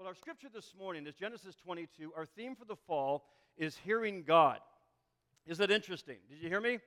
Well, our scripture this morning is Genesis 22. Our theme for the fall is hearing God. Is that interesting? Did you hear me?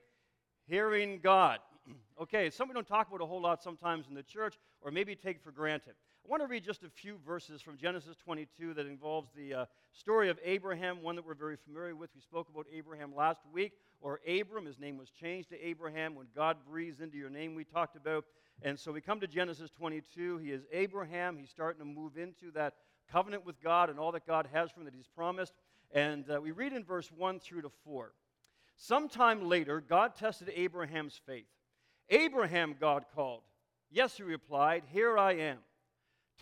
Hearing God. okay, something we don't talk about a whole lot sometimes in the church, or maybe take for granted. I want to read just a few verses from Genesis 22 that involves the uh, story of Abraham, one that we're very familiar with. We spoke about Abraham last week, or Abram. His name was changed to Abraham when God breathes into your name, we talked about. And so we come to Genesis 22. He is Abraham. He's starting to move into that covenant with God and all that God has for him that he's promised. And uh, we read in verse 1 through to 4. Sometime later, God tested Abraham's faith. Abraham, God called. Yes, he replied, Here I am.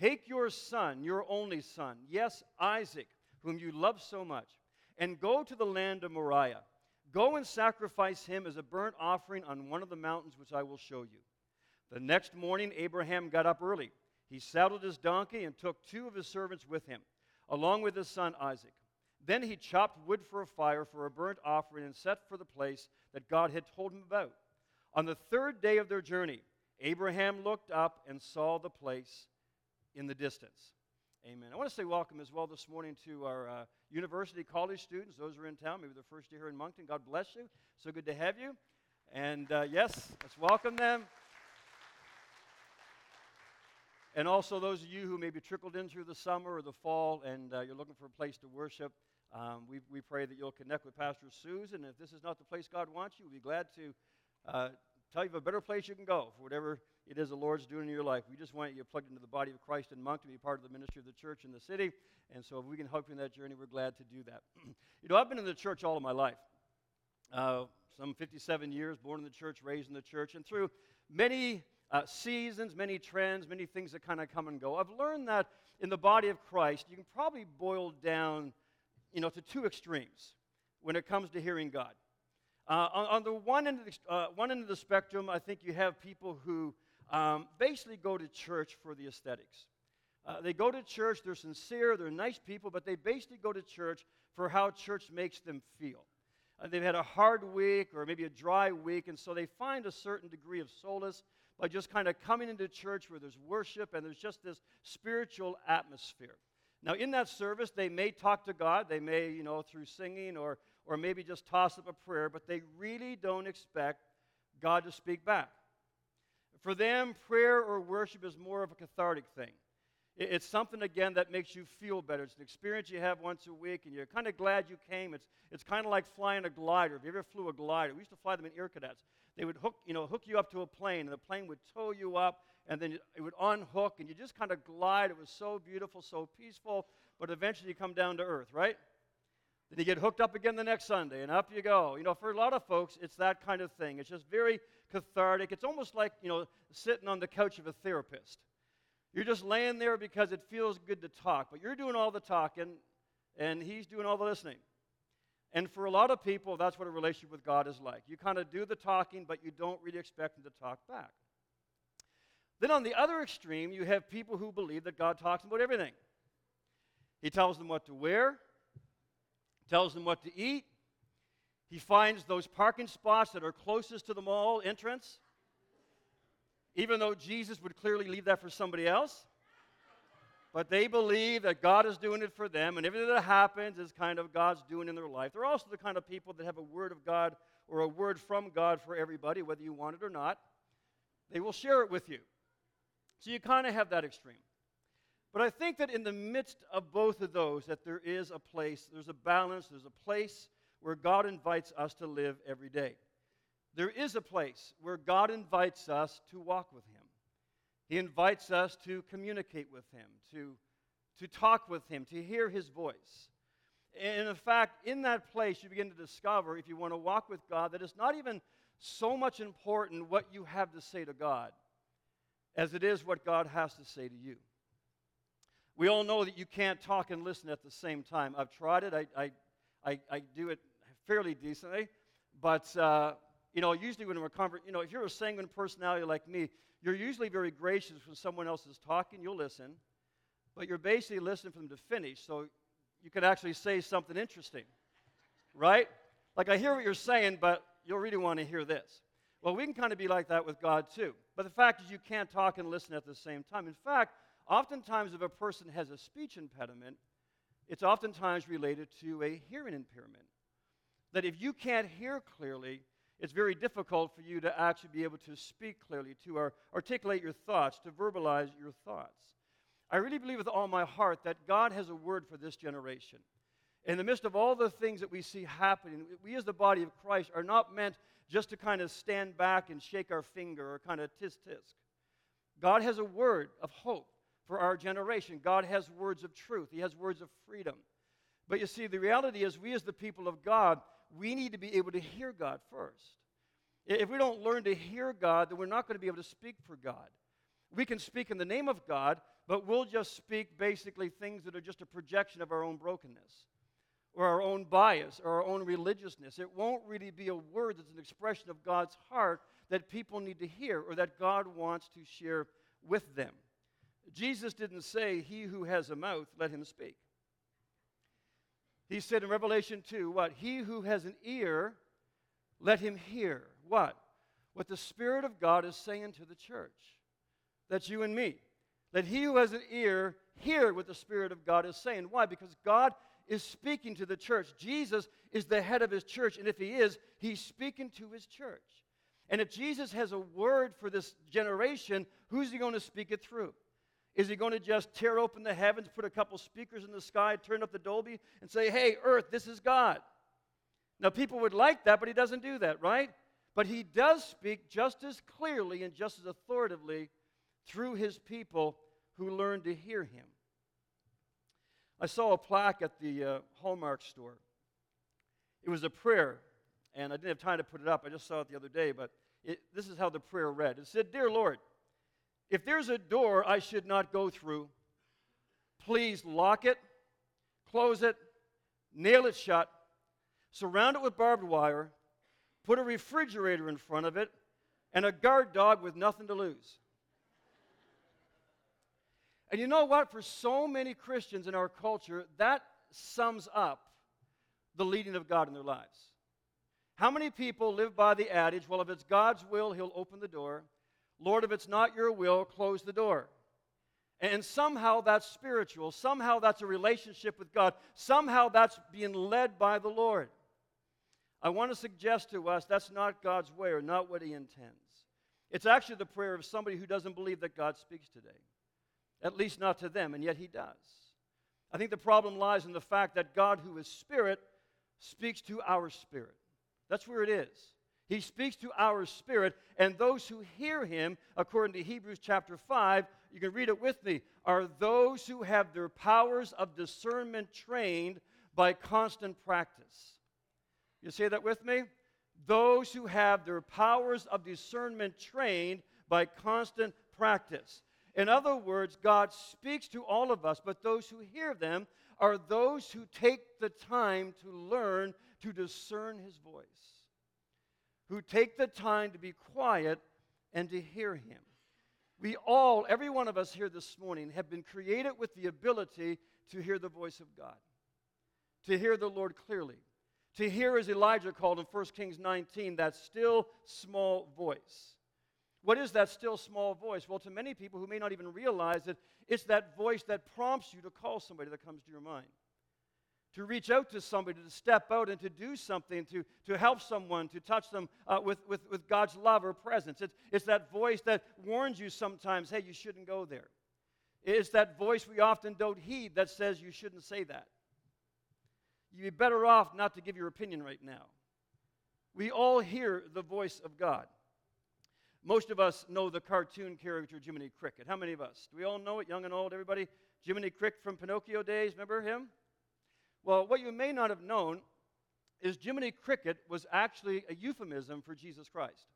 Take your son, your only son, yes, Isaac, whom you love so much, and go to the land of Moriah. Go and sacrifice him as a burnt offering on one of the mountains which I will show you. The next morning, Abraham got up early he saddled his donkey and took two of his servants with him, along with his son Isaac. Then he chopped wood for a fire for a burnt offering and set for the place that God had told him about. On the third day of their journey, Abraham looked up and saw the place in the distance. Amen. I want to say welcome as well this morning to our uh, university college students. Those are in town, maybe the first year here in Moncton. God bless you. So good to have you. And uh, yes, let's welcome them. And also, those of you who maybe trickled in through the summer or the fall and uh, you're looking for a place to worship, um, we, we pray that you'll connect with Pastor Susan. If this is not the place God wants you, we'll be glad to uh, tell you of a better place you can go for whatever it is the Lord's doing in your life. We just want you plugged into the body of Christ and Moncton be part of the ministry of the church in the city. And so, if we can help you in that journey, we're glad to do that. you know, I've been in the church all of my life. Uh, some 57 years, born in the church, raised in the church, and through many uh, seasons, many trends, many things that kind of come and go. I've learned that in the body of Christ, you can probably boil down, you know, to two extremes when it comes to hearing God. Uh, on, on, the one end, of the, uh, one end of the spectrum, I think you have people who um, basically go to church for the aesthetics. Uh, they go to church, they're sincere, they're nice people, but they basically go to church for how church makes them feel. Uh, they've had a hard week or maybe a dry week, and so they find a certain degree of solace just kind of coming into church where there's worship and there's just this spiritual atmosphere. Now, in that service, they may talk to God, they may, you know, through singing or, or maybe just toss up a prayer, but they really don't expect God to speak back. For them, prayer or worship is more of a cathartic thing. It's something, again, that makes you feel better. It's an experience you have once a week, and you're kind of glad you came. It's, it's kind of like flying a glider. If you ever flew a glider, we used to fly them in Air Cadets. They would hook, you know, hook you up to a plane, and the plane would tow you up, and then it would unhook, and you just kind of glide. It was so beautiful, so peaceful, but eventually you come down to earth, right? Then you get hooked up again the next Sunday, and up you go. You know, for a lot of folks, it's that kind of thing. It's just very cathartic. It's almost like, you know, sitting on the couch of a therapist. You're just laying there because it feels good to talk, but you're doing all the talking and he's doing all the listening. And for a lot of people, that's what a relationship with God is like. You kind of do the talking, but you don't really expect him to talk back. Then on the other extreme, you have people who believe that God talks about everything. He tells them what to wear, tells them what to eat. He finds those parking spots that are closest to the mall entrance even though Jesus would clearly leave that for somebody else. But they believe that God is doing it for them, and everything that happens is kind of God's doing in their life. They're also the kind of people that have a word of God or a word from God for everybody, whether you want it or not. They will share it with you. So you kind of have that extreme. But I think that in the midst of both of those, that there is a place, there's a balance, there's a place where God invites us to live every day there is a place where God invites us to walk with Him. He invites us to communicate with Him, to, to talk with Him, to hear His voice. And in fact, in that place, you begin to discover, if you want to walk with God, that it's not even so much important what you have to say to God as it is what God has to say to you. We all know that you can't talk and listen at the same time. I've tried it, I, I, I, I do it fairly decently, but. Uh, you know, usually when we're convert, you know, if you're a sanguine personality like me, you're usually very gracious when someone else is talking, you'll listen, but you're basically listening for them to finish, so you could actually say something interesting, right? Like I hear what you're saying, but you'll really want to hear this. Well, we can kind of be like that with God too. But the fact is, you can't talk and listen at the same time. In fact, oftentimes, if a person has a speech impediment, it's oftentimes related to a hearing impairment. That if you can't hear clearly, it's very difficult for you to actually be able to speak clearly, to articulate your thoughts, to verbalize your thoughts. I really believe with all my heart that God has a word for this generation. In the midst of all the things that we see happening, we as the body of Christ are not meant just to kind of stand back and shake our finger or kind of tisk tisk. God has a word of hope for our generation. God has words of truth, He has words of freedom. But you see, the reality is, we as the people of God, we need to be able to hear God first. If we don't learn to hear God, then we're not going to be able to speak for God. We can speak in the name of God, but we'll just speak basically things that are just a projection of our own brokenness or our own bias or our own religiousness. It won't really be a word that's an expression of God's heart that people need to hear or that God wants to share with them. Jesus didn't say, He who has a mouth, let him speak. He said in Revelation 2, what? He who has an ear, let him hear. What? What the Spirit of God is saying to the church. That's you and me. Let he who has an ear hear what the Spirit of God is saying. Why? Because God is speaking to the church. Jesus is the head of his church, and if he is, he's speaking to his church. And if Jesus has a word for this generation, who's he going to speak it through? Is he going to just tear open the heavens, put a couple speakers in the sky, turn up the Dolby, and say, hey, earth, this is God? Now, people would like that, but he doesn't do that, right? But he does speak just as clearly and just as authoritatively through his people who learn to hear him. I saw a plaque at the uh, Hallmark store. It was a prayer, and I didn't have time to put it up. I just saw it the other day, but it, this is how the prayer read. It said, Dear Lord, if there's a door I should not go through, please lock it, close it, nail it shut, surround it with barbed wire, put a refrigerator in front of it, and a guard dog with nothing to lose. And you know what? For so many Christians in our culture, that sums up the leading of God in their lives. How many people live by the adage, well, if it's God's will, He'll open the door. Lord, if it's not your will, close the door. And somehow that's spiritual. Somehow that's a relationship with God. Somehow that's being led by the Lord. I want to suggest to us that's not God's way or not what He intends. It's actually the prayer of somebody who doesn't believe that God speaks today, at least not to them, and yet He does. I think the problem lies in the fact that God, who is spirit, speaks to our spirit. That's where it is. He speaks to our spirit, and those who hear him, according to Hebrews chapter 5, you can read it with me, are those who have their powers of discernment trained by constant practice. You say that with me? Those who have their powers of discernment trained by constant practice. In other words, God speaks to all of us, but those who hear them are those who take the time to learn to discern his voice who take the time to be quiet and to hear Him. We all, every one of us here this morning, have been created with the ability to hear the voice of God, to hear the Lord clearly, to hear, as Elijah called in 1 Kings 19, that still small voice. What is that still small voice? Well, to many people who may not even realize it, it's that voice that prompts you to call somebody that comes to your mind to reach out to somebody, to step out and to do something, to, to help someone, to touch them uh, with, with, with God's love or presence. It's, it's that voice that warns you sometimes, hey, you shouldn't go there. It's that voice we often don't heed that says you shouldn't say that. You'd be better off not to give your opinion right now. We all hear the voice of God. Most of us know the cartoon character Jiminy Cricket. How many of us? Do we all know it, young and old, everybody? Jiminy Cricket from Pinocchio days, remember him? Well, what you may not have known is Jiminy Cricket was actually a euphemism for Jesus Christ.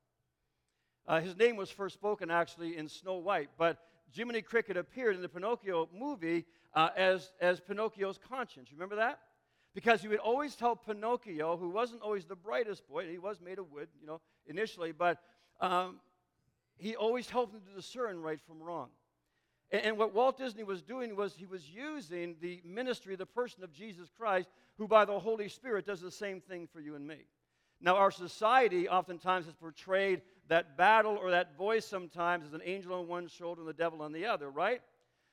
Uh, his name was first spoken actually in Snow White, but Jiminy Cricket appeared in the Pinocchio movie uh, as, as Pinocchio's conscience. Remember that? Because he would always tell Pinocchio, who wasn't always the brightest boy, he was made of wood, you know, initially, but um, he always helped him to discern right from wrong. And what Walt Disney was doing was he was using the ministry, the person of Jesus Christ, who by the Holy Spirit does the same thing for you and me. Now, our society oftentimes has portrayed that battle or that voice sometimes as an angel on one shoulder and the devil on the other, right?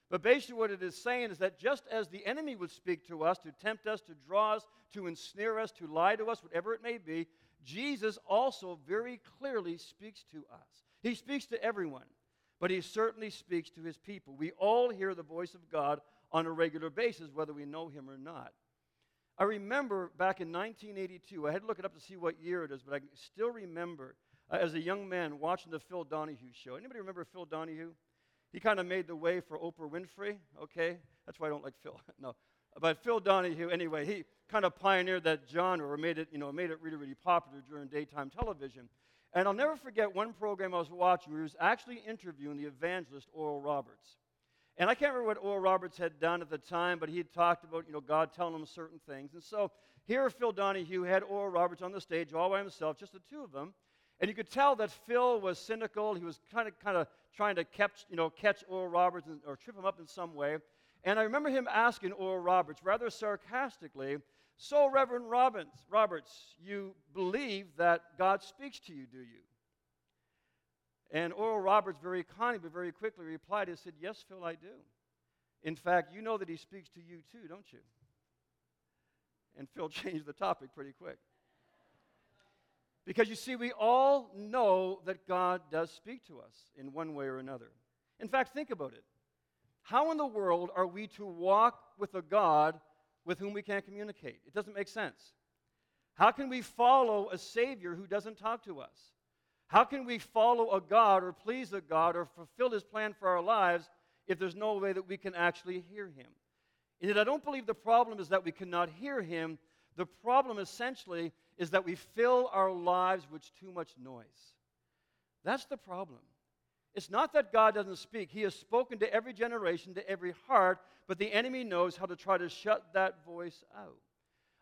But basically, what it is saying is that just as the enemy would speak to us to tempt us, to draw us, to ensnare us, to lie to us, whatever it may be, Jesus also very clearly speaks to us. He speaks to everyone, but he certainly speaks to his people. We all hear the voice of God on a regular basis, whether we know him or not. I remember back in 1982, I had to look it up to see what year it is, but I still remember uh, as a young man watching the Phil Donahue show. Anybody remember Phil Donahue? He kind of made the way for Oprah Winfrey, okay? That's why I don't like Phil. no. But Phil Donahue, anyway, he kind of pioneered that genre or made it, you know, made it really, really popular during daytime television. And I'll never forget one program I was watching where he was actually interviewing the evangelist Oral Roberts. And I can't remember what Oral Roberts had done at the time, but he had talked about, you know, God telling him certain things. And so here Phil Donahue had Oral Roberts on the stage all by himself, just the two of them. And you could tell that Phil was cynical. He was kind of, kind of trying to catch, you know, catch Oral Roberts and, or trip him up in some way. And I remember him asking Oral Roberts rather sarcastically, So, Reverend Roberts, Roberts, you believe that God speaks to you, do you? And Oral Roberts very kindly but very quickly replied, He said, Yes, Phil, I do. In fact, you know that he speaks to you too, don't you? And Phil changed the topic pretty quick. Because you see, we all know that God does speak to us in one way or another. In fact, think about it. How in the world are we to walk with a God with whom we can't communicate? It doesn't make sense. How can we follow a Savior who doesn't talk to us? How can we follow a God or please a God or fulfill His plan for our lives if there's no way that we can actually hear Him? And yet, I don't believe the problem is that we cannot hear Him. The problem essentially is that we fill our lives with too much noise. That's the problem. It's not that God doesn't speak. He has spoken to every generation, to every heart, but the enemy knows how to try to shut that voice out.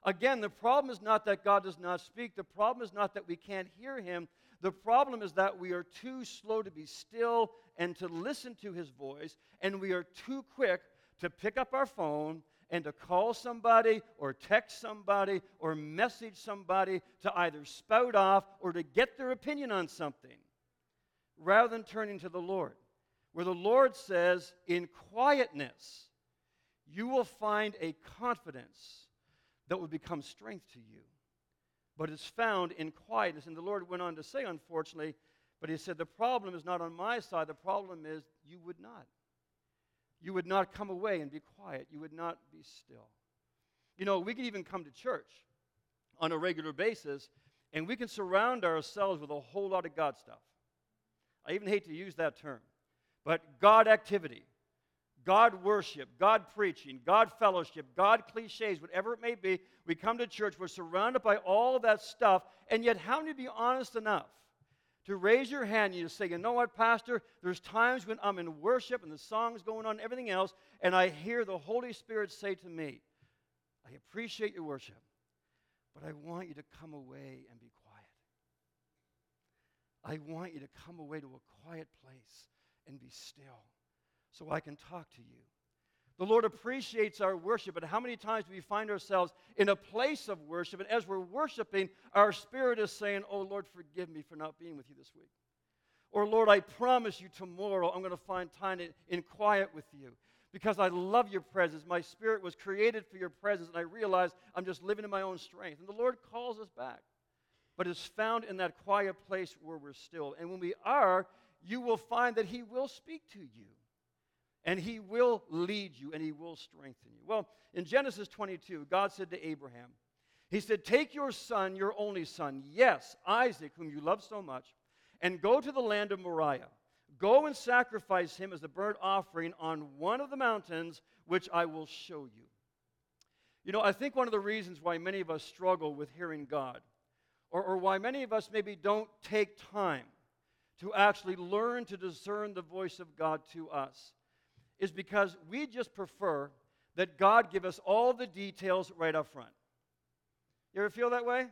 Again, the problem is not that God does not speak. The problem is not that we can't hear him. The problem is that we are too slow to be still and to listen to his voice, and we are too quick to pick up our phone and to call somebody or text somebody or message somebody to either spout off or to get their opinion on something rather than turning to the Lord. Where the Lord says, in quietness, you will find a confidence that will become strength to you but it's found in quietness. And the Lord went on to say, unfortunately, but He said, The problem is not on my side. The problem is you would not. You would not come away and be quiet. You would not be still. You know, we can even come to church on a regular basis and we can surround ourselves with a whole lot of God stuff. I even hate to use that term, but God activity. God worship, God preaching, God fellowship, God cliches, whatever it may be. We come to church, we're surrounded by all that stuff, and yet, how many be honest enough to raise your hand and you say, You know what, Pastor? There's times when I'm in worship and the song's going on and everything else, and I hear the Holy Spirit say to me, I appreciate your worship, but I want you to come away and be. I want you to come away to a quiet place and be still so I can talk to you. The Lord appreciates our worship, but how many times do we find ourselves in a place of worship, and as we're worshiping, our spirit is saying, Oh, Lord, forgive me for not being with you this week. Or, Lord, I promise you tomorrow I'm going to find time in quiet with you because I love your presence. My spirit was created for your presence, and I realize I'm just living in my own strength. And the Lord calls us back, but it's found in that quiet place where we're still. And when we are, you will find that He will speak to you and he will lead you and he will strengthen you. Well, in Genesis 22, God said to Abraham, He said, Take your son, your only son, yes, Isaac, whom you love so much, and go to the land of Moriah. Go and sacrifice him as a burnt offering on one of the mountains which I will show you. You know, I think one of the reasons why many of us struggle with hearing God, or, or why many of us maybe don't take time to actually learn to discern the voice of God to us, is because we just prefer that God give us all the details right up front. You ever feel that way?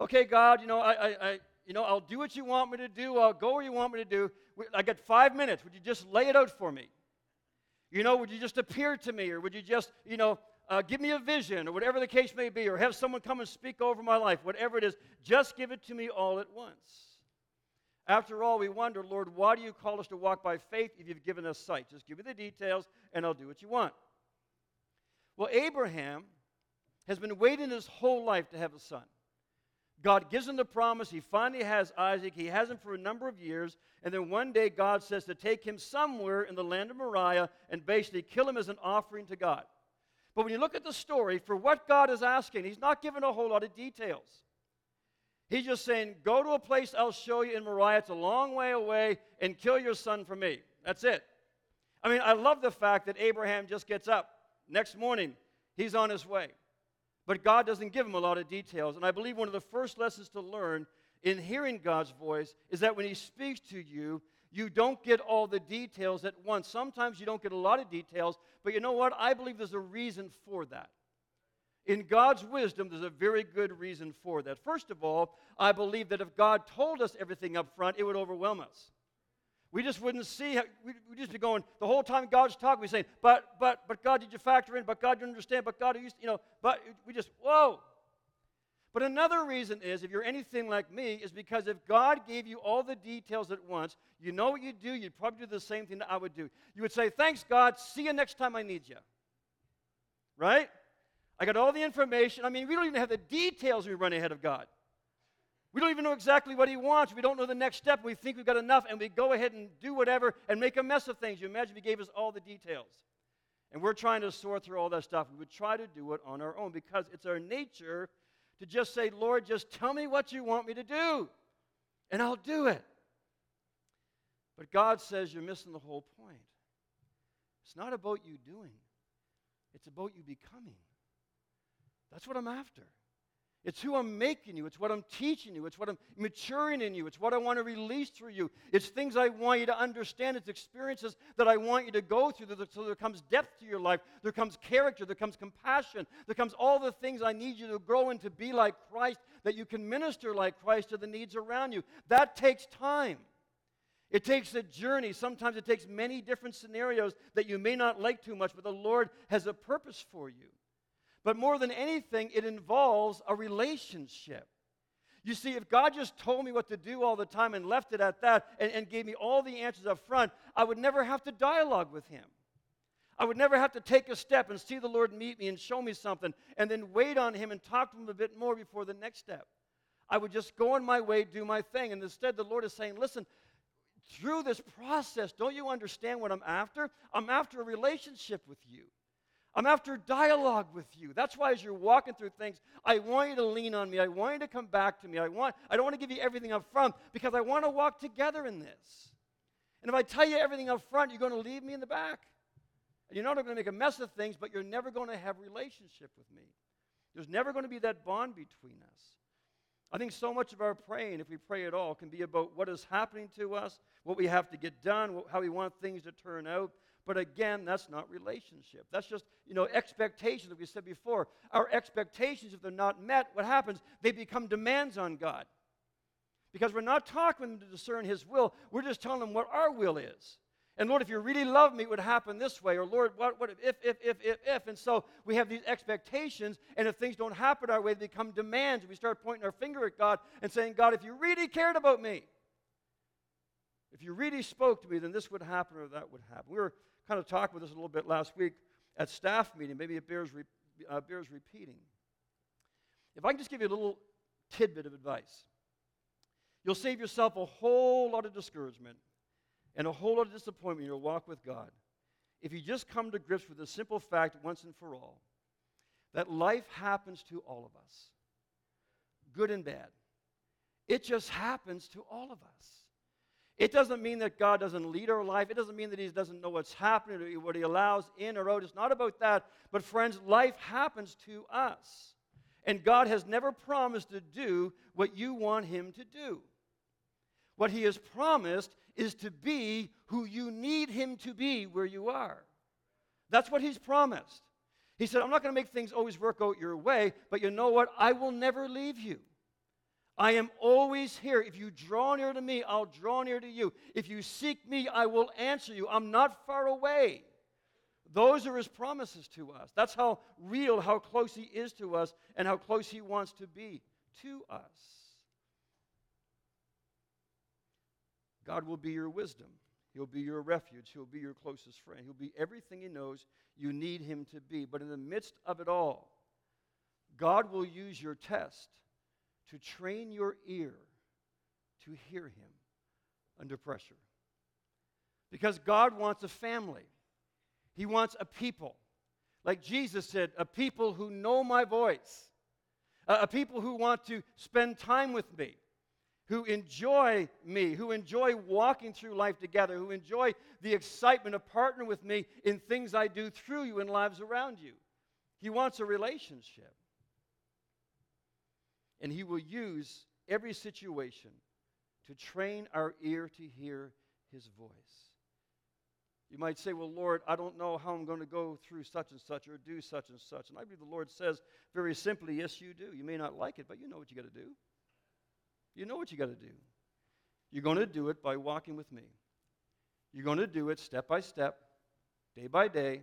Okay, God, you know, I, I, I, you know, I'll do what you want me to do. I'll go where you want me to do. I got five minutes. Would you just lay it out for me? You know, would you just appear to me, or would you just, you know, uh, give me a vision, or whatever the case may be, or have someone come and speak over my life, whatever it is, just give it to me all at once. After all, we wonder, Lord, why do you call us to walk by faith if you've given us sight? Just give me the details and I'll do what you want. Well, Abraham has been waiting his whole life to have a son. God gives him the promise. He finally has Isaac. He has him for a number of years. And then one day, God says to take him somewhere in the land of Moriah and basically kill him as an offering to God. But when you look at the story, for what God is asking, He's not giving a whole lot of details. He's just saying, Go to a place I'll show you in Moriah. It's a long way away and kill your son for me. That's it. I mean, I love the fact that Abraham just gets up. Next morning, he's on his way. But God doesn't give him a lot of details. And I believe one of the first lessons to learn in hearing God's voice is that when He speaks to you, you don't get all the details at once. Sometimes you don't get a lot of details, but you know what? I believe there's a reason for that. In God's wisdom, there's a very good reason for that. First of all, I believe that if God told us everything up front, it would overwhelm us. We just wouldn't see. How, we'd, we'd just be going the whole time God's talking. We're saying, "But, but, but God, did you factor in? But God, you understand? But God, you, you know." But we just whoa. But another reason is, if you're anything like me, is because if God gave you all the details at once, you know what you'd do. You'd probably do the same thing that I would do. You would say, "Thanks, God. See you next time I need you." Right? I got all the information. I mean, we don't even have the details. We run ahead of God. We don't even know exactly what he wants. We don't know the next step. We think we've got enough, and we go ahead and do whatever and make a mess of things. You imagine if he gave us all the details. And we're trying to sort through all that stuff. We would try to do it on our own because it's our nature to just say, Lord, just tell me what you want me to do, and I'll do it. But God says you're missing the whole point. It's not about you doing, it's about you becoming. That's what I'm after. It's who I'm making you. It's what I'm teaching you. It's what I'm maturing in you. It's what I want to release through you. It's things I want you to understand. It's experiences that I want you to go through so there comes depth to your life. There comes character. There comes compassion. There comes all the things I need you to grow and to be like Christ, that you can minister like Christ to the needs around you. That takes time. It takes a journey. Sometimes it takes many different scenarios that you may not like too much, but the Lord has a purpose for you. But more than anything, it involves a relationship. You see, if God just told me what to do all the time and left it at that and, and gave me all the answers up front, I would never have to dialogue with Him. I would never have to take a step and see the Lord meet me and show me something and then wait on Him and talk to Him a bit more before the next step. I would just go on my way, do my thing. And instead, the Lord is saying, Listen, through this process, don't you understand what I'm after? I'm after a relationship with you. I'm after dialogue with you. That's why as you're walking through things, I want you to lean on me. I want you to come back to me. I want I don't want to give you everything up front because I want to walk together in this. And if I tell you everything up front, you're going to leave me in the back. And you're not going to make a mess of things, but you're never going to have relationship with me. There's never going to be that bond between us. I think so much of our praying, if we pray at all, can be about what is happening to us, what we have to get done, how we want things to turn out. But again, that's not relationship. That's just, you know, expectations, like we said before. Our expectations, if they're not met, what happens? They become demands on God. Because we're not talking to discern His will, we're just telling Him what our will is. And Lord, if you really love me, it would happen this way. Or Lord, what, what if, if, if, if, if? And so we have these expectations, and if things don't happen our way, they become demands. We start pointing our finger at God and saying, God, if you really cared about me, if you really spoke to me, then this would happen or that would happen. We were kind of talked with this a little bit last week at staff meeting. Maybe it bears, re- uh, bears repeating. If I can just give you a little tidbit of advice, you'll save yourself a whole lot of discouragement and a whole lot of disappointment in your walk with God if you just come to grips with the simple fact once and for all that life happens to all of us, good and bad. It just happens to all of us. It doesn't mean that God doesn't lead our life. It doesn't mean that He doesn't know what's happening or what He allows in or out. It's not about that. But, friends, life happens to us. And God has never promised to do what you want Him to do. What He has promised is to be who you need Him to be where you are. That's what He's promised. He said, I'm not going to make things always work out your way, but you know what? I will never leave you. I am always here. If you draw near to me, I'll draw near to you. If you seek me, I will answer you. I'm not far away. Those are his promises to us. That's how real, how close he is to us, and how close he wants to be to us. God will be your wisdom. He'll be your refuge. He'll be your closest friend. He'll be everything He knows you need Him to be. But in the midst of it all, God will use your test to train your ear to hear Him under pressure. Because God wants a family, He wants a people. Like Jesus said, a people who know my voice, a, people who want to spend time with me who enjoy me, who enjoy walking through life together, who enjoy the excitement of partnering with me in things I do through you and lives around you. He wants a relationship. And He will use every situation to train our ear to hear His voice. You might say, Well, Lord, I don't know how I'm going to go through such and such or do such and such. And I believe the Lord says very simply, Yes, you do. You may not like it, but you know what you got to do. You know what you got to do. You're going to do it by walking with me. You're going to do it step by step, day by day,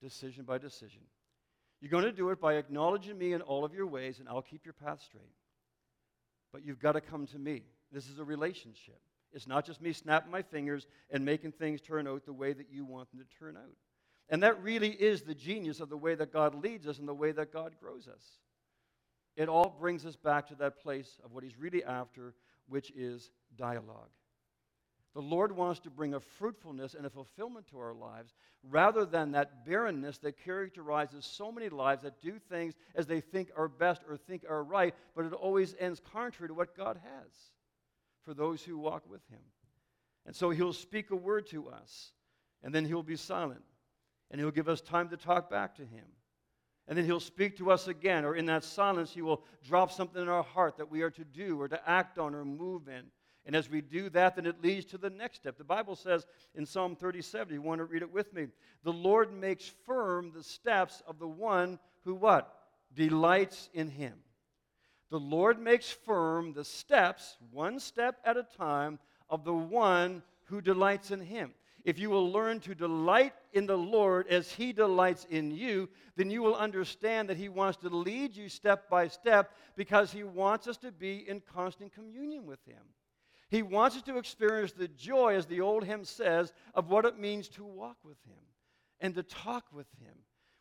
decision by decision. You're going to do it by acknowledging me in all of your ways, and I'll keep your path straight. But you've got to come to me. This is a relationship. It's not just me snapping my fingers and making things turn out the way that you want them to turn out. And that really is the genius of the way that God leads us and the way that God grows us. It all brings us back to that place of what he's really after, which is dialogue. The Lord wants to bring a fruitfulness and a fulfillment to our lives rather than that barrenness that characterizes so many lives that do things as they think are best or think are right, but it always ends contrary to what God has for those who walk with Him. And so He'll speak a word to us, and then He'll be silent, and He'll give us time to talk back to Him. And then he'll speak to us again, or in that silence, he will drop something in our heart that we are to do or to act on or move in. And as we do that, then it leads to the next step. The Bible says in Psalm 37, you want to read it with me. The Lord makes firm the steps of the one who what? Delights in him. The Lord makes firm the steps, one step at a time, of the one who delights in him. If you will learn to delight in the Lord as He delights in you, then you will understand that He wants to lead you step by step because He wants us to be in constant communion with Him. He wants us to experience the joy, as the old hymn says, of what it means to walk with Him and to talk with Him,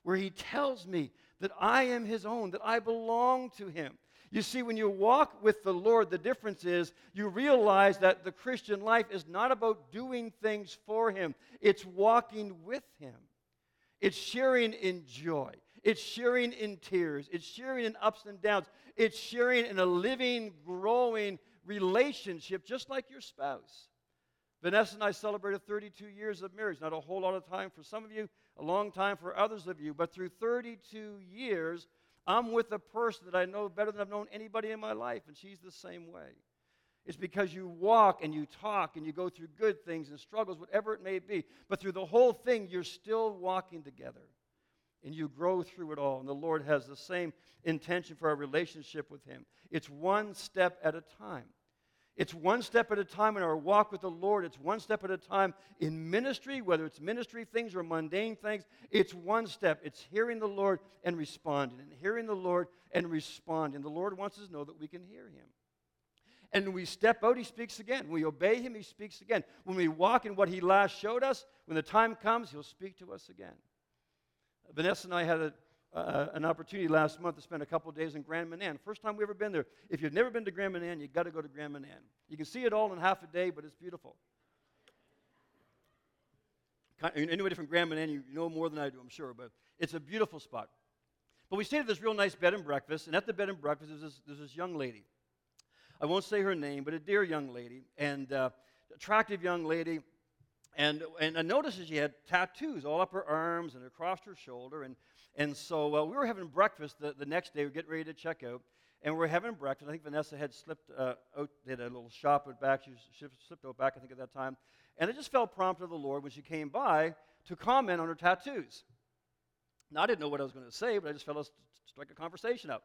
where He tells me that I am His own, that I belong to Him. You see, when you walk with the Lord, the difference is you realize that the Christian life is not about doing things for Him, it's walking with Him. It's sharing in joy, it's sharing in tears, it's sharing in ups and downs, it's sharing in a living, growing relationship, just like your spouse. Vanessa and I celebrated 32 years of marriage. Not a whole lot of time for some of you, a long time for others of you, but through 32 years, I'm with a person that I know better than I've known anybody in my life, and she's the same way. It's because you walk and you talk and you go through good things and struggles, whatever it may be. But through the whole thing, you're still walking together. And you grow through it all. And the Lord has the same intention for our relationship with Him. It's one step at a time. It's one step at a time in our walk with the Lord. It's one step at a time in ministry, whether it's ministry things or mundane things. It's one step. It's hearing the Lord and responding, and hearing the Lord and responding. The Lord wants us to know that we can hear Him. And we step out, He speaks again. We obey Him, He speaks again. When we walk in what He last showed us, when the time comes, He'll speak to us again. Vanessa and I had a uh, an opportunity last month to spend a couple days in Grand Manan. First time we ever been there. If you've never been to Grand Manan, you've got to go to Grand Manan. You can see it all in half a day, but it's beautiful. Anybody from Grand Manan, you know more than I do, I'm sure, but it's a beautiful spot. But we stayed at this real nice bed and breakfast, and at the bed and breakfast, there's this, there's this young lady. I won't say her name, but a dear young lady, and uh, attractive young lady. And, and I noticed that she had tattoos all up her arms and across her shoulder. And and so uh, we were having breakfast the, the next day. We are getting ready to check out. And we are having breakfast. I think Vanessa had slipped uh, out, did a little shop out back. She slipped out back, I think, at that time. And it just felt prompted of the Lord when she came by to comment on her tattoos. Now, I didn't know what I was going to say, but I just felt to strike a conversation up.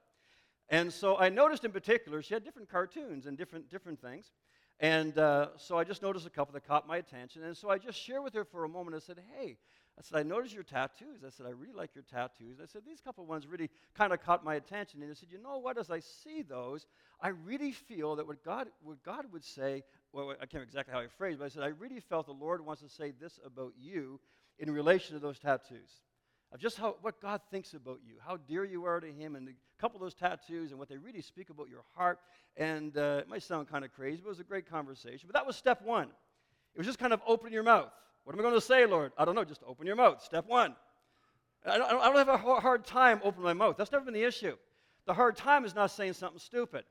And so I noticed in particular, she had different cartoons and different, different things. And uh, so I just noticed a couple that caught my attention. And so I just shared with her for a moment. I said, Hey, I said, I noticed your tattoos. I said, I really like your tattoos. I said, these couple ones really kind of caught my attention. And I said, you know what? As I see those, I really feel that what God, what God would say well, I can't remember exactly how I phrased, but I said, I really felt the Lord wants to say this about you in relation to those tattoos. Of just how, what God thinks about you, how dear you are to Him, and a couple of those tattoos and what they really speak about your heart. And uh, it might sound kind of crazy, but it was a great conversation. But that was step one. It was just kind of opening your mouth. What am I going to say, Lord? I don't know, just open your mouth. Step one. I don't, I don't have a hard time opening my mouth. That's never been the issue. The hard time is not saying something stupid.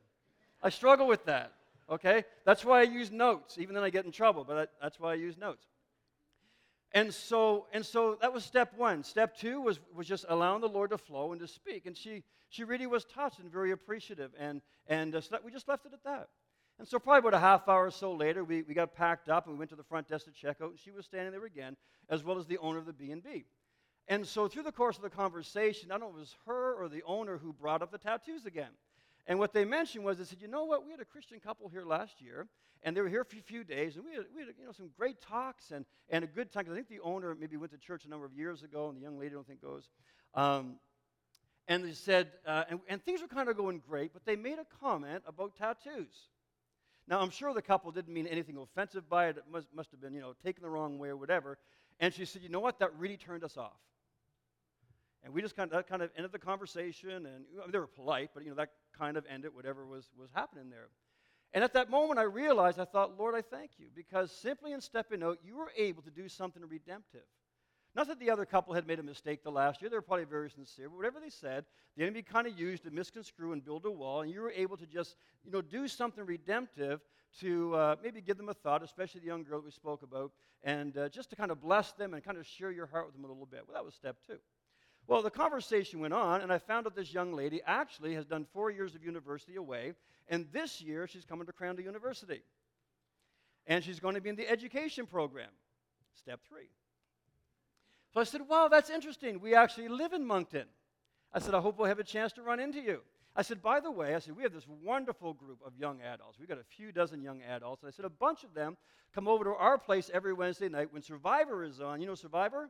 I struggle with that, okay? That's why I use notes. Even then I get in trouble, but that's why I use notes. And so, and so that was step one. Step two was, was just allowing the Lord to flow and to speak. And she, she really was touched and very appreciative. And, and uh, so we just left it at that. And so probably about a half hour or so later, we, we got packed up and we went to the front desk to check out. And she was standing there again, as well as the owner of the B&B. And so through the course of the conversation, I don't know if it was her or the owner who brought up the tattoos again. And what they mentioned was they said, you know what, we had a Christian couple here last year, and they were here for a few days, and we had, we had you know, some great talks and, and a good time. I think the owner maybe went to church a number of years ago, and the young lady I don't think goes. Um, and they said, uh, and, and things were kind of going great, but they made a comment about tattoos. Now, I'm sure the couple didn't mean anything offensive by it. It must, must have been, you know, taken the wrong way or whatever. And she said, you know what, that really turned us off. And we just kind of, that kind of ended the conversation, and I mean, they were polite, but you know that kind of ended whatever was, was happening there. And at that moment, I realized, I thought, Lord, I thank you, because simply in stepping out, you were able to do something redemptive. Not that the other couple had made a mistake the last year, they were probably very sincere, but whatever they said, the enemy kind of used to misconstrue and build a wall, and you were able to just, you know, do something redemptive to uh, maybe give them a thought, especially the young girl that we spoke about, and uh, just to kind of bless them and kind of share your heart with them a little bit. Well, that was step two. Well, the conversation went on, and I found out this young lady actually has done four years of university away, and this year she's coming to Crandall University. And she's going to be in the education program, step three. So I said, Wow, that's interesting. We actually live in Moncton. I said, I hope we'll have a chance to run into you. I said, by the way, I said, we have this wonderful group of young adults. We've got a few dozen young adults. And I said, a bunch of them come over to our place every Wednesday night when Survivor is on. You know Survivor?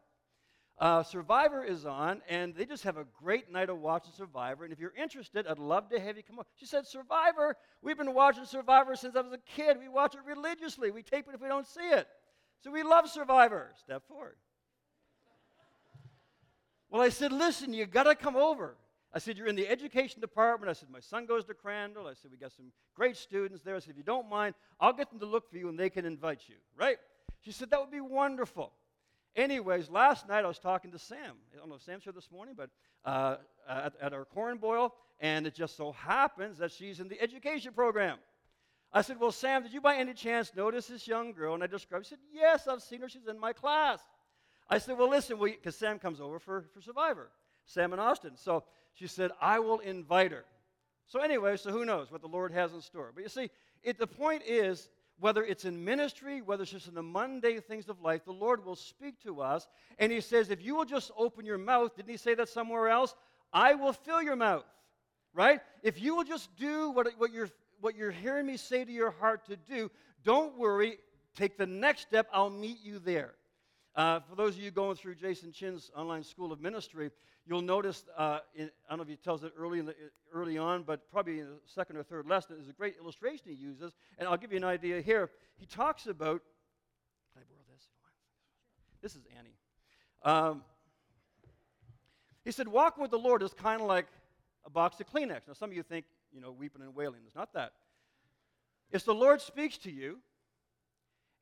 Uh, Survivor is on, and they just have a great night of watching Survivor. And if you're interested, I'd love to have you come on. She said, Survivor? We've been watching Survivor since I was a kid. We watch it religiously. We tape it if we don't see it. So we love Survivor. Step forward. well, I said, listen, you got to come over. I said, You're in the education department. I said, My son goes to Crandall. I said, We got some great students there. I said, If you don't mind, I'll get them to look for you and they can invite you, right? She said, That would be wonderful. Anyways, last night I was talking to Sam. I don't know if Sam's here this morning, but uh, at, at our corn boil, and it just so happens that she's in the education program. I said, Well, Sam, did you by any chance notice this young girl? And I described, she said, Yes, I've seen her. She's in my class. I said, Well, listen, because Sam comes over for, for Survivor, Sam and Austin. So she said, I will invite her. So, anyway, so who knows what the Lord has in store. But you see, it, the point is, whether it's in ministry, whether it's just in the mundane things of life, the Lord will speak to us. And He says, if you will just open your mouth, didn't He say that somewhere else? I will fill your mouth, right? If you will just do what, what, you're, what you're hearing me say to your heart to do, don't worry. Take the next step. I'll meet you there. Uh, for those of you going through Jason Chin's online school of ministry, you'll notice, uh, in, I don't know if he tells it early, the, early on, but probably in the second or third lesson, is a great illustration he uses. And I'll give you an idea here. He talks about, can I borrow this? This is Annie. Um, he said, walking with the Lord is kind of like a box of Kleenex. Now, some of you think, you know, weeping and wailing. It's not that. It's the Lord speaks to you,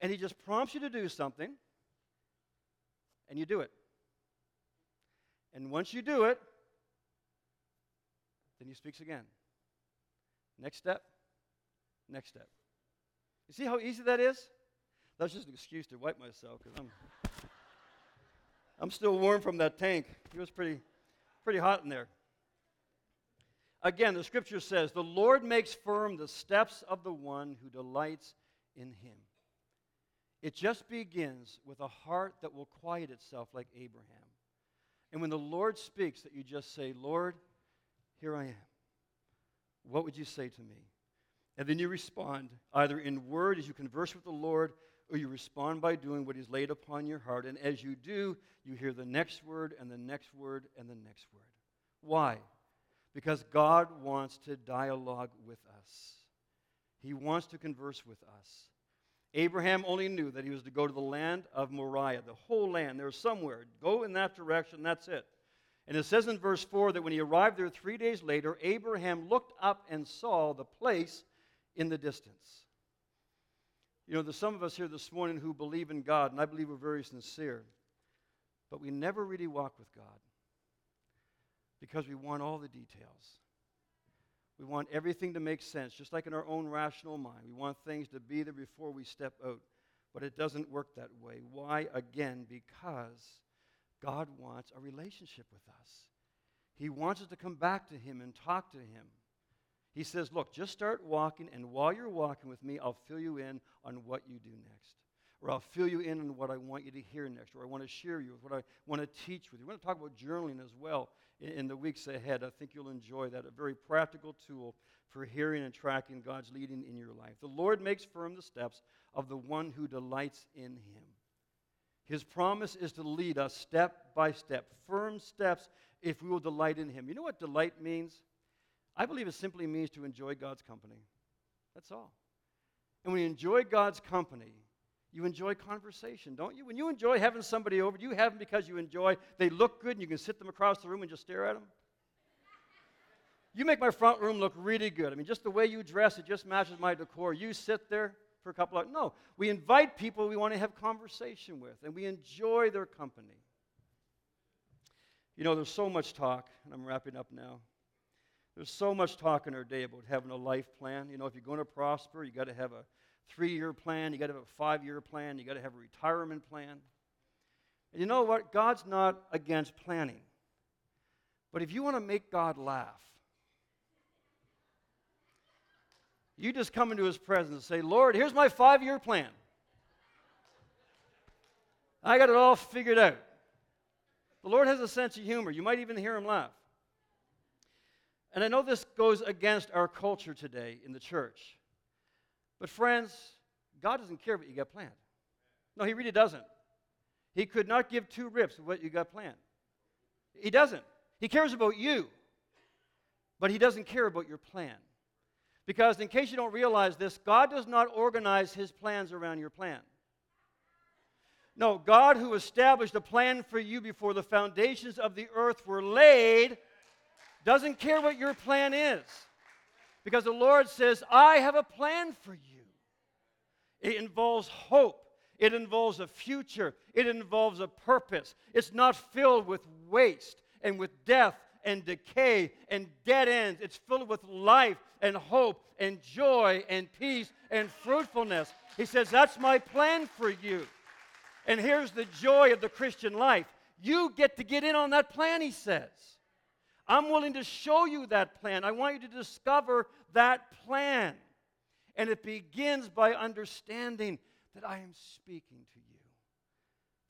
and he just prompts you to do something, and you do it. And once you do it, then he speaks again. Next step, next step. You see how easy that is? That's just an excuse to wipe myself because I'm, I'm still warm from that tank. It was pretty, pretty hot in there. Again, the scripture says, The Lord makes firm the steps of the one who delights in him. It just begins with a heart that will quiet itself like Abraham. And when the Lord speaks, that you just say, Lord, here I am. What would you say to me? And then you respond either in word as you converse with the Lord, or you respond by doing what He's laid upon your heart. And as you do, you hear the next word and the next word and the next word. Why? Because God wants to dialogue with us, He wants to converse with us. Abraham only knew that he was to go to the land of Moriah, the whole land. There was somewhere. Go in that direction, that's it. And it says in verse 4 that when he arrived there three days later, Abraham looked up and saw the place in the distance. You know, there's some of us here this morning who believe in God, and I believe we're very sincere, but we never really walk with God because we want all the details. We want everything to make sense, just like in our own rational mind. We want things to be there before we step out. But it doesn't work that way. Why? Again, because God wants a relationship with us. He wants us to come back to Him and talk to Him. He says, Look, just start walking, and while you're walking with me, I'll fill you in on what you do next. Or I'll fill you in on what I want you to hear next, or I want to share you with what I want to teach with you. We're going to talk about journaling as well in the weeks ahead. I think you'll enjoy that. A very practical tool for hearing and tracking God's leading in your life. The Lord makes firm the steps of the one who delights in him. His promise is to lead us step by step, firm steps if we will delight in him. You know what delight means? I believe it simply means to enjoy God's company. That's all. And when you enjoy God's company, you enjoy conversation, don't you? When you enjoy having somebody over, you have them because you enjoy, they look good and you can sit them across the room and just stare at them. You make my front room look really good. I mean, just the way you dress, it just matches my decor. You sit there for a couple of no. We invite people we want to have conversation with, and we enjoy their company. You know, there's so much talk, and I'm wrapping up now. There's so much talk in our day about having a life plan. You know, if you're going to prosper, you got to have a three year plan, you got to have a five year plan, you got to have a retirement plan. And you know what? God's not against planning. But if you want to make God laugh, you just come into his presence and say, Lord, here's my five year plan. I got it all figured out. The Lord has a sense of humor. You might even hear him laugh. And I know this goes against our culture today in the church. But, friends, God doesn't care what you got planned. No, He really doesn't. He could not give two rips of what you got planned. He doesn't. He cares about you, but He doesn't care about your plan. Because, in case you don't realize this, God does not organize His plans around your plan. No, God, who established a plan for you before the foundations of the earth were laid, doesn't care what your plan is. Because the Lord says, I have a plan for you. It involves hope. It involves a future. It involves a purpose. It's not filled with waste and with death and decay and dead ends. It's filled with life and hope and joy and peace and fruitfulness. He says, That's my plan for you. And here's the joy of the Christian life you get to get in on that plan, he says. I'm willing to show you that plan. I want you to discover that plan. And it begins by understanding that I am speaking to you,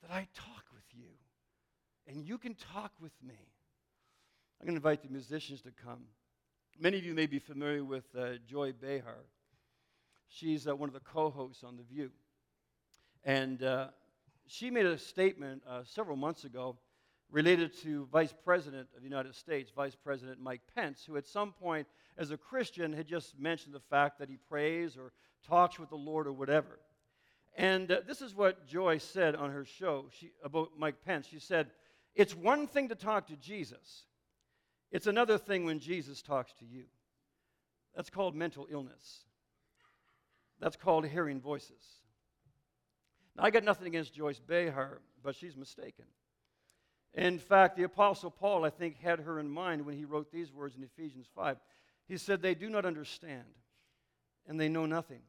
that I talk with you, and you can talk with me. I'm going to invite the musicians to come. Many of you may be familiar with uh, Joy Behar. She's uh, one of the co hosts on The View. And uh, she made a statement uh, several months ago related to Vice President of the United States, Vice President Mike Pence, who at some point as a Christian had just mentioned the fact that he prays or talks with the Lord or whatever. And uh, this is what Joy said on her show she, about Mike Pence. She said, It's one thing to talk to Jesus, it's another thing when Jesus talks to you. That's called mental illness. That's called hearing voices. Now, I got nothing against Joyce Behar, but she's mistaken. In fact, the Apostle Paul, I think, had her in mind when he wrote these words in Ephesians 5. He said, They do not understand, and they know nothing,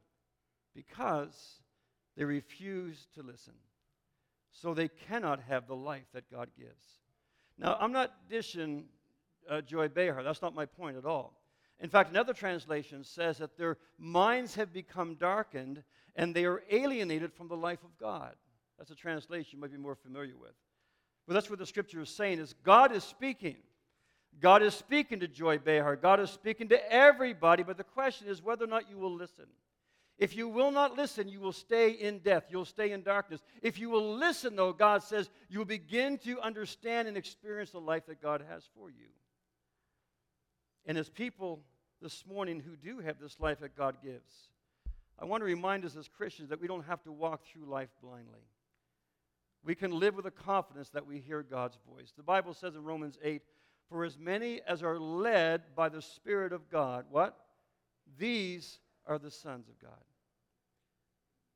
because they refuse to listen. So they cannot have the life that God gives. Now, I'm not dishing uh, Joy Behar. That's not my point at all. In fact, another translation says that their minds have become darkened and they are alienated from the life of God. That's a translation you might be more familiar with. But that's what the scripture is saying is God is speaking. God is speaking to Joy Behar. God is speaking to everybody, but the question is whether or not you will listen. If you will not listen, you will stay in death. You'll stay in darkness. If you will listen, though, God says you will begin to understand and experience the life that God has for you. And as people this morning who do have this life that God gives, I want to remind us as Christians that we don't have to walk through life blindly. We can live with a confidence that we hear God's voice. The Bible says in Romans 8, For as many as are led by the Spirit of God, what? These are the sons of God.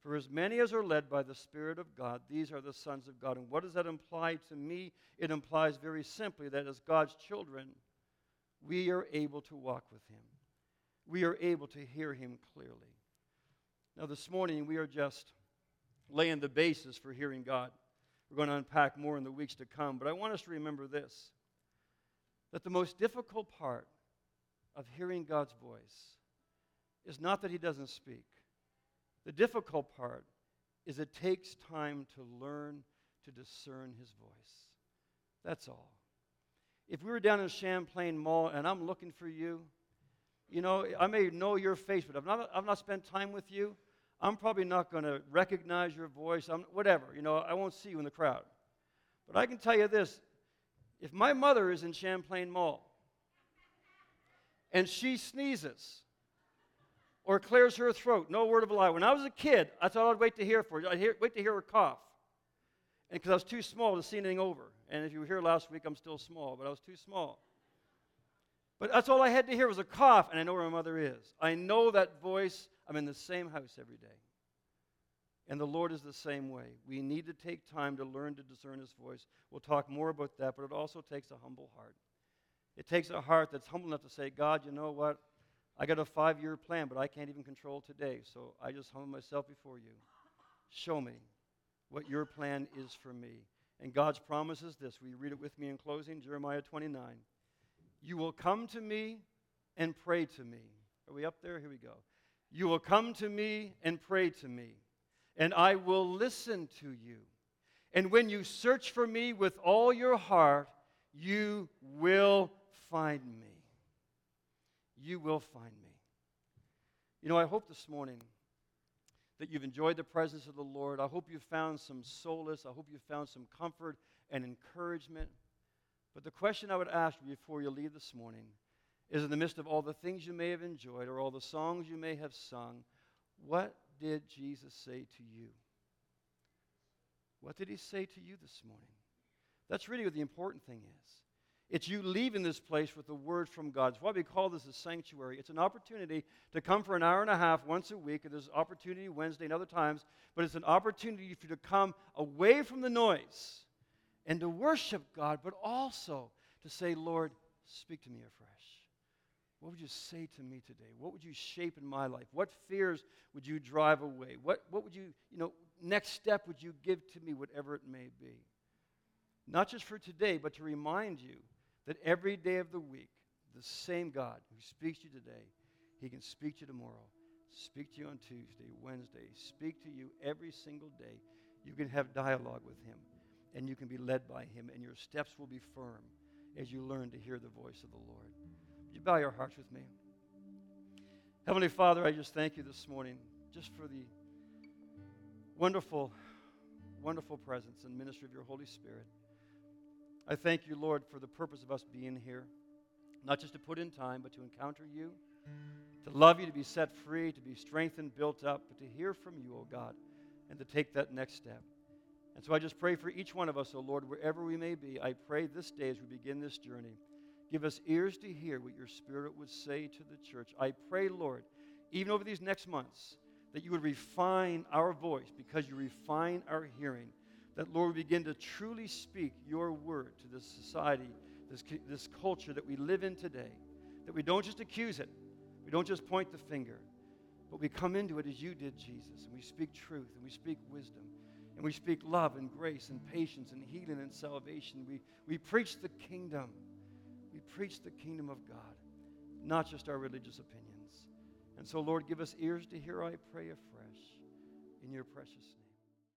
For as many as are led by the Spirit of God, these are the sons of God. And what does that imply to me? It implies very simply that as God's children, we are able to walk with Him. We are able to hear Him clearly. Now, this morning, we are just laying the basis for hearing God. We're going to unpack more in the weeks to come, but I want us to remember this that the most difficult part of hearing God's voice is not that He doesn't speak. The difficult part is it takes time to learn to discern His voice. That's all. If we were down in Champlain Mall and I'm looking for you, you know, I may know your face, but I've not, I've not spent time with you. I'm probably not going to recognize your voice. I'm, whatever, you know, I won't see you in the crowd. But I can tell you this if my mother is in Champlain Mall and she sneezes or clears her throat, no word of a lie. When I was a kid, that's all I'd wait to hear for. it. I'd hear, wait to hear her cough. Because I was too small to see anything over. And if you were here last week, I'm still small, but I was too small. But that's all I had to hear was a cough, and I know where my mother is. I know that voice. I'm in the same house every day. And the Lord is the same way. We need to take time to learn to discern His voice. We'll talk more about that, but it also takes a humble heart. It takes a heart that's humble enough to say, God, you know what? I got a five year plan, but I can't even control today. So I just humble myself before you. Show me what your plan is for me. And God's promise is this. You read it with me in closing? Jeremiah 29. You will come to me and pray to me. Are we up there? Here we go. You will come to me and pray to me, and I will listen to you. And when you search for me with all your heart, you will find me. You will find me. You know, I hope this morning that you've enjoyed the presence of the Lord. I hope you found some solace. I hope you found some comfort and encouragement. But the question I would ask before you leave this morning is in the midst of all the things you may have enjoyed or all the songs you may have sung, what did Jesus say to you? What did he say to you this morning? That's really what the important thing is. It's you leaving this place with the word from God. It's why we call this a sanctuary. It's an opportunity to come for an hour and a half once a week, and there's opportunity Wednesday and other times, but it's an opportunity for you to come away from the noise and to worship God, but also to say, Lord, speak to me afresh. What would you say to me today? What would you shape in my life? What fears would you drive away? What, what would you, you know, next step would you give to me, whatever it may be? Not just for today, but to remind you that every day of the week, the same God who speaks to you today, he can speak to you tomorrow, speak to you on Tuesday, Wednesday, speak to you every single day. You can have dialogue with him, and you can be led by him, and your steps will be firm as you learn to hear the voice of the Lord. You bow your hearts with me? Heavenly Father, I just thank you this morning just for the wonderful, wonderful presence and ministry of your Holy Spirit. I thank you, Lord, for the purpose of us being here, not just to put in time, but to encounter you, to love you, to be set free, to be strengthened, built up, but to hear from you, O oh God, and to take that next step. And so I just pray for each one of us, O oh Lord, wherever we may be. I pray this day as we begin this journey, give us ears to hear what your Spirit would say to the church. I pray, Lord, even over these next months, that you would refine our voice because you refine our hearing that, Lord, we begin to truly speak your word to this society, this, this culture that we live in today. That we don't just accuse it, we don't just point the finger, but we come into it as you did, Jesus, and we speak truth, and we speak wisdom, and we speak love and grace and patience and healing and salvation. We, we preach the kingdom. Preach the kingdom of God, not just our religious opinions. And so, Lord, give us ears to hear, I pray afresh, in your precious name.